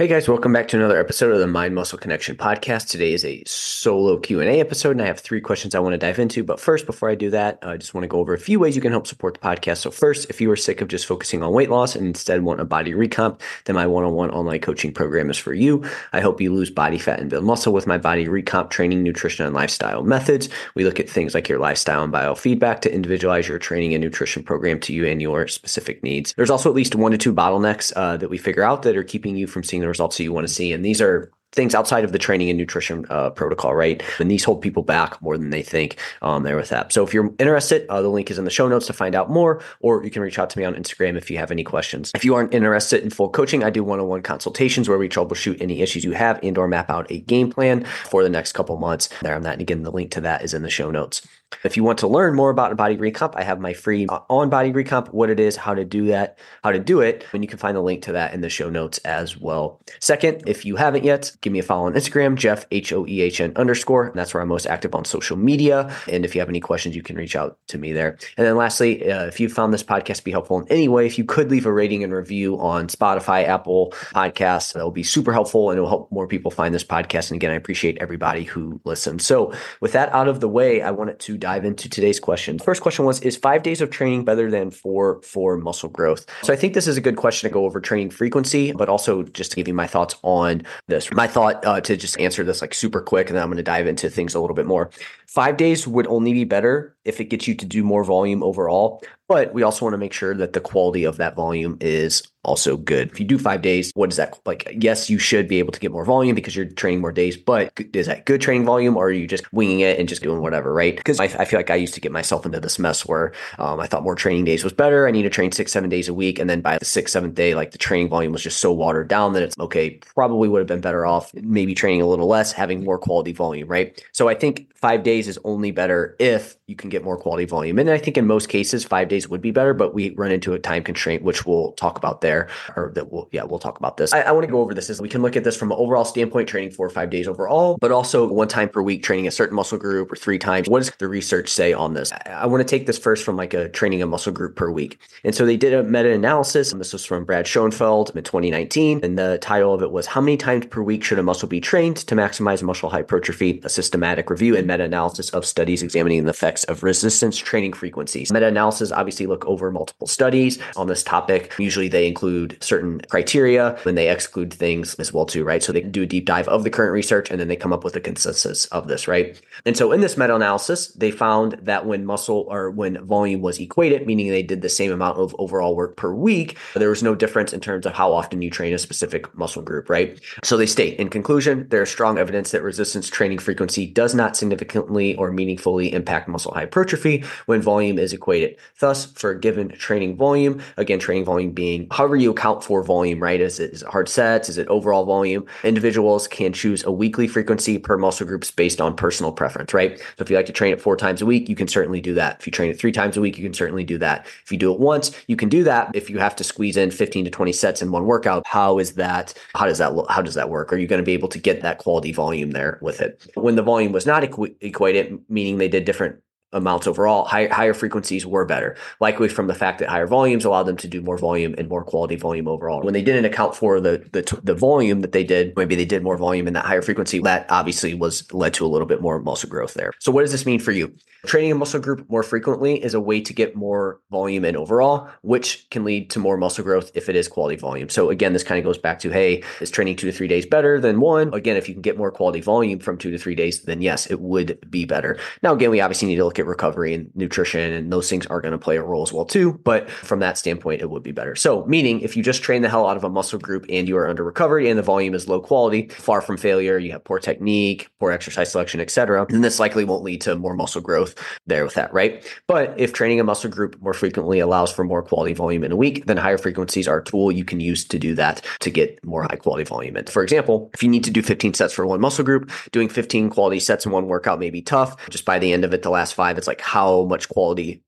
Hey guys, welcome back to another episode of the Mind Muscle Connection podcast. Today is a solo Q&A episode and I have three questions I want to dive into. But first, before I do that, I just want to go over a few ways you can help support the podcast. So first, if you are sick of just focusing on weight loss and instead want a body recomp, then my one-on-one online coaching program is for you. I help you lose body fat and build muscle with my body recomp training, nutrition, and lifestyle methods. We look at things like your lifestyle and biofeedback to individualize your training and nutrition program to you and your specific needs. There's also at least one to two bottlenecks uh, that we figure out that are keeping you from seeing the results that you want to see. And these are things outside of the training and nutrition uh, protocol, right? And these hold people back more than they think um, there with that. So if you're interested, uh, the link is in the show notes to find out more, or you can reach out to me on Instagram if you have any questions. If you aren't interested in full coaching, I do one-on-one consultations where we troubleshoot any issues you have and or map out a game plan for the next couple months there on that. And again, the link to that is in the show notes. If you want to learn more about body recomp, I have my free uh, on body recomp, what it is, how to do that, how to do it, and you can find the link to that in the show notes as well. Second, if you haven't yet, give me a follow on Instagram, Jeff H O E H N underscore. And that's where I'm most active on social media. And if you have any questions, you can reach out to me there. And then lastly, uh, if you found this podcast to be helpful in any way, if you could leave a rating and review on Spotify, Apple Podcasts, that will be super helpful and it will help more people find this podcast. And again, I appreciate everybody who listens. So with that out of the way, I wanted to dive into today's question. First question was Is five days of training better than four for muscle growth? So I think this is a good question to go over training frequency, but also just to give you my thoughts on this. My thought uh, to just answer this like super quick, and then I'm going to dive into things a little bit more. Five days would only be better if it gets you to do more volume overall. But we also want to make sure that the quality of that volume is also good. If you do five days, what is that like? Yes, you should be able to get more volume because you're training more days, but is that good training volume or are you just winging it and just doing whatever, right? Because I, I, feel like I used to get myself into this mess where um, I thought more training days was better. I need to train six, seven days a week. And then by the sixth, seventh day, like the training volume was just so watered down that it's okay, probably would have been better off maybe training a little less, having more quality volume, right? So I think five days is only better if you can get more quality volume. And I think in most cases, five days would be better, but we run into a time constraint, which we'll talk about there, or that we'll, yeah, we'll talk about this. I, I want to go over this as we can look at this from an overall standpoint, training four or five days overall, but also one time per week, training a certain muscle group or three times. What does the research say on this? I, I want to take this first from like a training a muscle group per week. And so they did a meta analysis, this was from Brad Schoenfeld in 2019. And the title of it was How Many Times Per Week Should a Muscle Be Trained to Maximize Muscle Hypertrophy? A Systematic Review and Meta Analysis of Studies Examining the Effects of Resistance Training Frequencies. Meta analysis obviously look over multiple studies on this topic. Usually they include certain criteria and they exclude things as well too, right? So they do a deep dive of the current research and then they come up with a consensus of this, right? And so in this meta analysis, they found that when muscle or when volume was equated, meaning they did the same amount of overall work per week, there was no difference in terms of how often you train a specific muscle group, right? So they state in conclusion, there is strong evidence that resistance training frequency does not significantly or meaningfully impact muscle hypertrophy when volume is equated. Thus, for a given training volume, again, training volume being however you account for volume, right? Is it, is it hard sets? Is it overall volume? Individuals can choose a weekly frequency per muscle groups based on personal preference, right? So if you like to train it four times a week, you can certainly do that. If you train it three times a week, you can certainly do that. If you do it once, you can do that. If you have to squeeze in 15 to 20 sets in one workout, how is that? How does that look? how does that work? Are you going to be able to get that quality volume there with it? When the volume was not equ- equated, meaning they did different amounts overall, higher, higher frequencies were better, likely from the fact that higher volumes allowed them to do more volume and more quality volume overall. When they didn't account for the, the the volume that they did, maybe they did more volume in that higher frequency. That obviously was led to a little bit more muscle growth there. So what does this mean for you? Training a muscle group more frequently is a way to get more volume in overall, which can lead to more muscle growth if it is quality volume. So again, this kind of goes back to, hey, is training two to three days better than one? Again, if you can get more quality volume from two to three days, then yes, it would be better. Now, again, we obviously need to look recovery and nutrition, and those things are going to play a role as well too. But from that standpoint, it would be better. So, meaning if you just train the hell out of a muscle group and you are under recovery and the volume is low quality, far from failure, you have poor technique, poor exercise selection, etc., then this likely won't lead to more muscle growth there with that, right? But if training a muscle group more frequently allows for more quality volume in a week, then higher frequencies are a tool you can use to do that to get more high quality volume. And for example, if you need to do 15 sets for one muscle group, doing 15 quality sets in one workout may be tough. Just by the end of it, the last five, it's like how much quality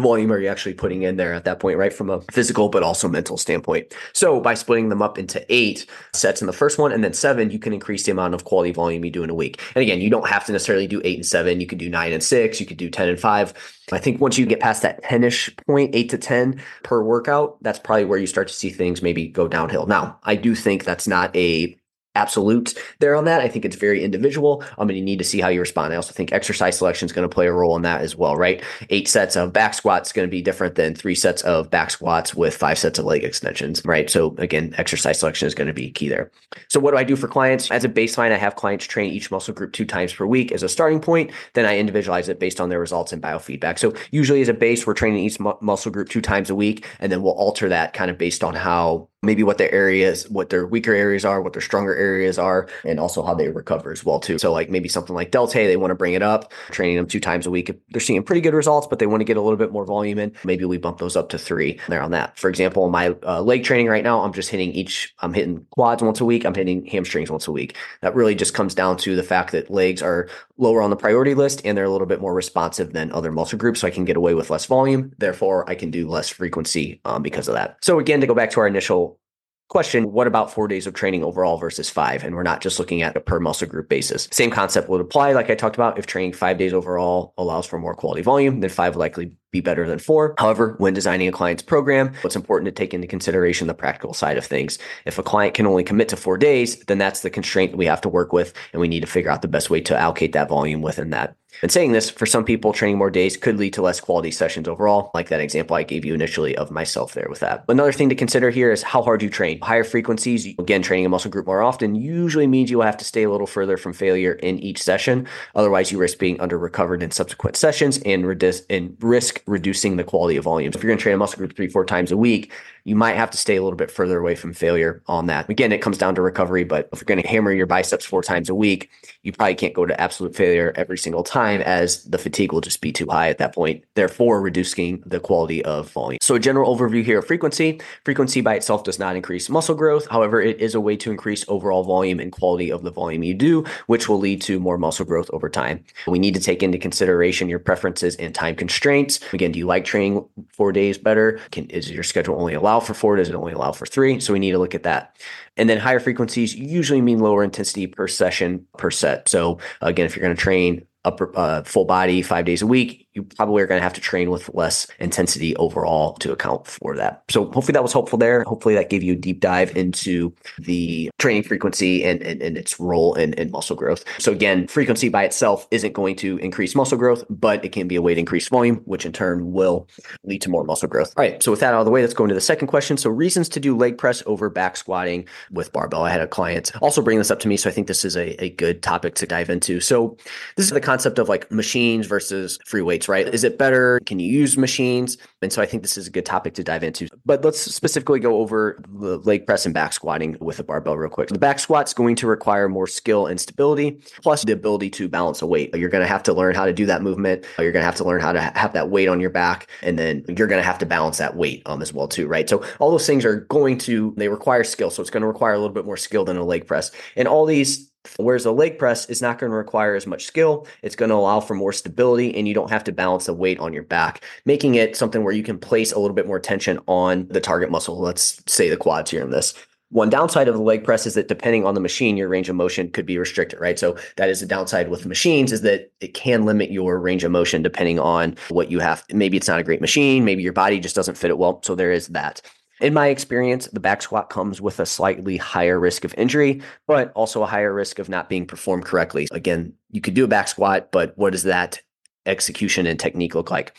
volume are you actually putting in there at that point, right? From a physical, but also mental standpoint. So by splitting them up into eight sets in the first one and then seven, you can increase the amount of quality volume you do in a week. And again, you don't have to necessarily do eight and seven. You could do nine and six. You could do 10 and five. I think once you get past that 10 ish point, eight to 10 per workout, that's probably where you start to see things maybe go downhill. Now, I do think that's not a absolute there on that. I think it's very individual. Um, I mean, you need to see how you respond. I also think exercise selection is going to play a role in that as well, right? Eight sets of back squats is going to be different than three sets of back squats with five sets of leg extensions, right? So again, exercise selection is going to be key there. So what do I do for clients? As a baseline, I have clients train each muscle group two times per week as a starting point. Then I individualize it based on their results and biofeedback. So usually as a base, we're training each mu- muscle group two times a week, and then we'll alter that kind of based on how maybe what their areas, what their weaker areas are, what their stronger areas are, and also how they recover as well too. So like maybe something like delts, they want to bring it up, training them two times a week. They're seeing pretty good results, but they want to get a little bit more volume in. Maybe we bump those up to three there on that. For example, my uh, leg training right now, I'm just hitting each, I'm hitting quads once a week. I'm hitting hamstrings once a week. That really just comes down to the fact that legs are lower on the priority list and they're a little bit more responsive than other muscle groups. So I can get away with less volume. Therefore, I can do less frequency um, because of that. So again, to go back to our initial question what about four days of training overall versus five and we're not just looking at a per muscle group basis same concept would apply like i talked about if training five days overall allows for more quality volume then five will likely be better than four. However, when designing a client's program, what's important to take into consideration the practical side of things. If a client can only commit to four days, then that's the constraint we have to work with, and we need to figure out the best way to allocate that volume within that. And saying this, for some people, training more days could lead to less quality sessions overall, like that example I gave you initially of myself there with that. Another thing to consider here is how hard you train. Higher frequencies, again, training a muscle group more often usually means you will have to stay a little further from failure in each session. Otherwise, you risk being under recovered in subsequent sessions and, redis- and risk reducing the quality of volume. So if you're going to train a muscle group three, four times a week, you might have to stay a little bit further away from failure on that. Again, it comes down to recovery, but if you're going to hammer your biceps four times a week, you probably can't go to absolute failure every single time as the fatigue will just be too high at that point, therefore reducing the quality of volume. So a general overview here of frequency. Frequency by itself does not increase muscle growth. However, it is a way to increase overall volume and quality of the volume you do, which will lead to more muscle growth over time. We need to take into consideration your preferences and time constraints. Again, do you like training four days better? Can, is your schedule only allow for four? Does it only allow for three? So we need to look at that. And then higher frequencies usually mean lower intensity per session per set. So again, if you're going to train upper uh, full body five days a week, you probably are going to have to train with less intensity overall to account for that. So hopefully that was helpful there. Hopefully that gave you a deep dive into the training frequency and, and, and its role in, in muscle growth. So again, frequency by itself isn't going to increase muscle growth, but it can be a way to increase volume, which in turn will lead to more muscle growth. All right. So with that out of the way, let's go into the second question. So reasons to do leg press over back squatting with barbell. I had a client also bring this up to me. So I think this is a, a good topic to dive into. So this is the concept of like machines versus free weights right? Is it better? Can you use machines? And so I think this is a good topic to dive into. But let's specifically go over the leg press and back squatting with a barbell real quick. The back squat's going to require more skill and stability, plus the ability to balance a weight. You're going to have to learn how to do that movement. You're going to have to learn how to have that weight on your back, and then you're going to have to balance that weight um, as well too, right? So all those things are going to they require skill. So it's going to require a little bit more skill than a leg press. And all these Whereas a leg press is not going to require as much skill. It's going to allow for more stability and you don't have to balance the weight on your back, making it something where you can place a little bit more tension on the target muscle. Let's say the quads here in this. One downside of the leg press is that depending on the machine, your range of motion could be restricted, right? So that is the downside with machines is that it can limit your range of motion depending on what you have. Maybe it's not a great machine. Maybe your body just doesn't fit it well. So there is that. In my experience, the back squat comes with a slightly higher risk of injury, but also a higher risk of not being performed correctly. Again, you could do a back squat, but what does that execution and technique look like?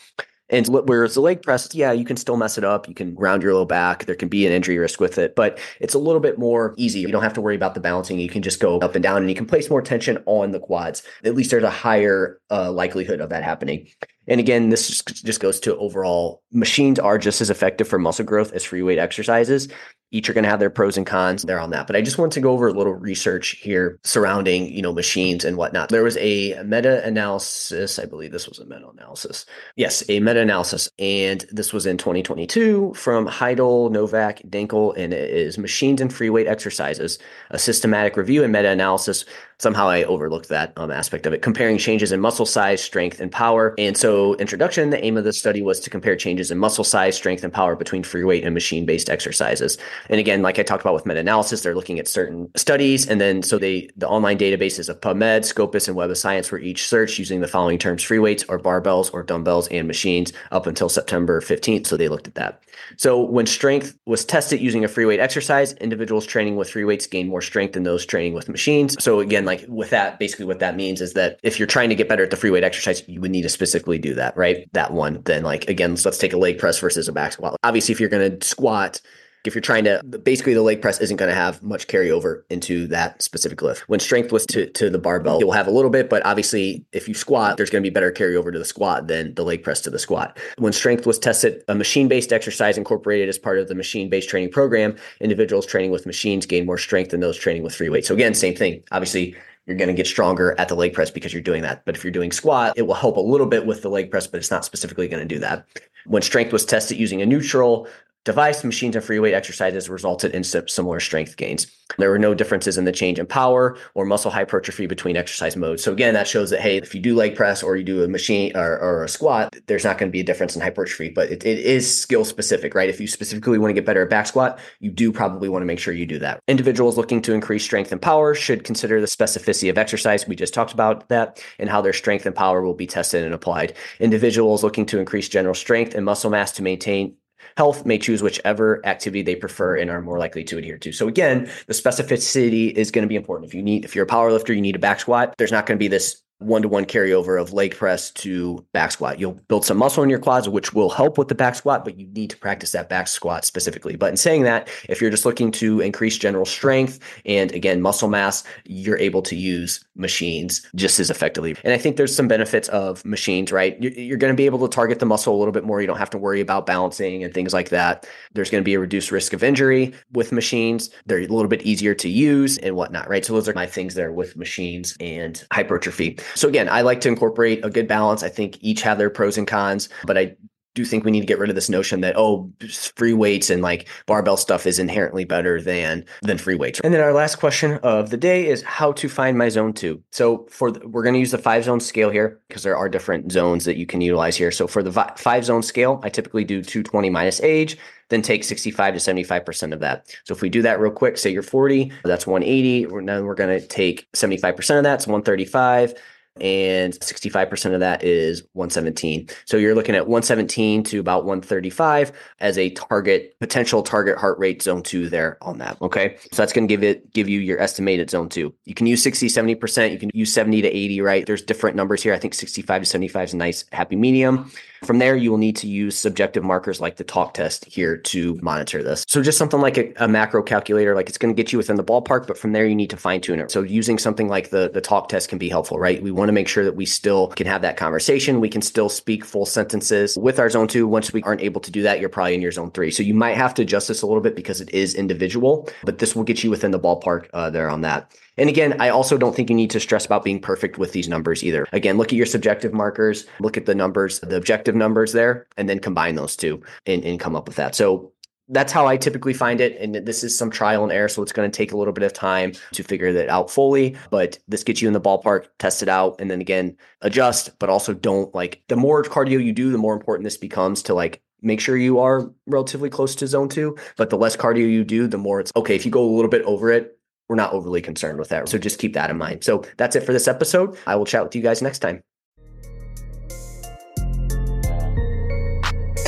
And whereas the leg press, yeah, you can still mess it up. You can round your low back. There can be an injury risk with it, but it's a little bit more easy. You don't have to worry about the balancing. You can just go up and down and you can place more tension on the quads. At least there's a higher uh, likelihood of that happening. And again, this just goes to overall machines are just as effective for muscle growth as free weight exercises each are going to have their pros and cons there on that. But I just want to go over a little research here surrounding, you know, machines and whatnot. There was a meta-analysis, I believe this was a meta-analysis. Yes, a meta-analysis. And this was in 2022 from Heidel, Novak, Dinkel, and it is Machines and Free Weight Exercises, a systematic review and meta-analysis somehow I overlooked that um, aspect of it, comparing changes in muscle size, strength, and power. And so, introduction, the aim of the study was to compare changes in muscle size, strength, and power between free weight and machine based exercises. And again, like I talked about with meta analysis, they're looking at certain studies. And then, so they, the online databases of PubMed, Scopus, and Web of Science were each searched using the following terms free weights or barbells or dumbbells and machines up until September 15th. So, they looked at that. So, when strength was tested using a free weight exercise, individuals training with free weights gained more strength than those training with machines. So, again, like with that, basically what that means is that if you're trying to get better at the free weight exercise, you would need to specifically do that, right? That one. Then, like, again, so let's take a leg press versus a back squat. Obviously, if you're going to squat, if you're trying to basically the leg press isn't going to have much carryover into that specific lift when strength was to, to the barbell it will have a little bit but obviously if you squat there's going to be better carryover to the squat than the leg press to the squat when strength was tested a machine based exercise incorporated as part of the machine based training program individuals training with machines gain more strength than those training with free weight so again same thing obviously you're going to get stronger at the leg press because you're doing that. But if you're doing squat, it will help a little bit with the leg press, but it's not specifically going to do that. When strength was tested using a neutral device, machines, and free weight exercises resulted in similar strength gains. There were no differences in the change in power or muscle hypertrophy between exercise modes. So again, that shows that hey, if you do leg press or you do a machine or, or a squat, there's not going to be a difference in hypertrophy, but it, it is skill specific, right? If you specifically want to get better at back squat, you do probably want to make sure you do that. Individuals looking to increase strength and power should consider the specificity of exercise. We just talked about that and how their strength and power will be tested and applied. Individuals looking to increase general strength and muscle mass to maintain health may choose whichever activity they prefer and are more likely to adhere to. So again, the specificity is going to be important. If you need, if you're a power lifter, you need a back squat. There's not going to be this one to one carryover of leg press to back squat. You'll build some muscle in your quads, which will help with the back squat, but you need to practice that back squat specifically. But in saying that, if you're just looking to increase general strength and again, muscle mass, you're able to use machines just as effectively. And I think there's some benefits of machines, right? You're going to be able to target the muscle a little bit more. You don't have to worry about balancing and things like that. There's going to be a reduced risk of injury with machines. They're a little bit easier to use and whatnot, right? So those are my things there with machines and hypertrophy. So again, I like to incorporate a good balance. I think each have their pros and cons, but I do think we need to get rid of this notion that oh free weights and like barbell stuff is inherently better than than free weights and then our last question of the day is how to find my zone two so for the, we're going to use the five zone scale here because there are different zones that you can utilize here so for the vi- five zone scale i typically do 220 minus age then take 65 to 75% of that. So if we do that real quick, say you're 40, that's 180. Then we're going to take 75% of that, so 135 and 65% of that is 117. So you're looking at 117 to about 135 as a target potential target heart rate zone 2 there on that, okay? So that's going to give it give you your estimated zone 2. You can use 60 70%, you can use 70 to 80, right? There's different numbers here. I think 65 to 75 is a nice happy medium. From there, you will need to use subjective markers like the talk test here to monitor this. So just something like a, a macro calculator, like it's going to get you within the ballpark, but from there you need to fine tune it. So using something like the, the talk test can be helpful, right? We want to make sure that we still can have that conversation. We can still speak full sentences with our zone two. Once we aren't able to do that, you're probably in your zone three. So you might have to adjust this a little bit because it is individual, but this will get you within the ballpark uh, there on that. And again, I also don't think you need to stress about being perfect with these numbers either. Again, look at your subjective markers, look at the numbers, the objective numbers there, and then combine those two and, and come up with that. So that's how I typically find it. And this is some trial and error. So it's going to take a little bit of time to figure that out fully. But this gets you in the ballpark, test it out, and then again, adjust, but also don't like the more cardio you do, the more important this becomes to like make sure you are relatively close to zone two. But the less cardio you do, the more it's okay. If you go a little bit over it, we're not overly concerned with that. So just keep that in mind. So that's it for this episode. I will chat with you guys next time.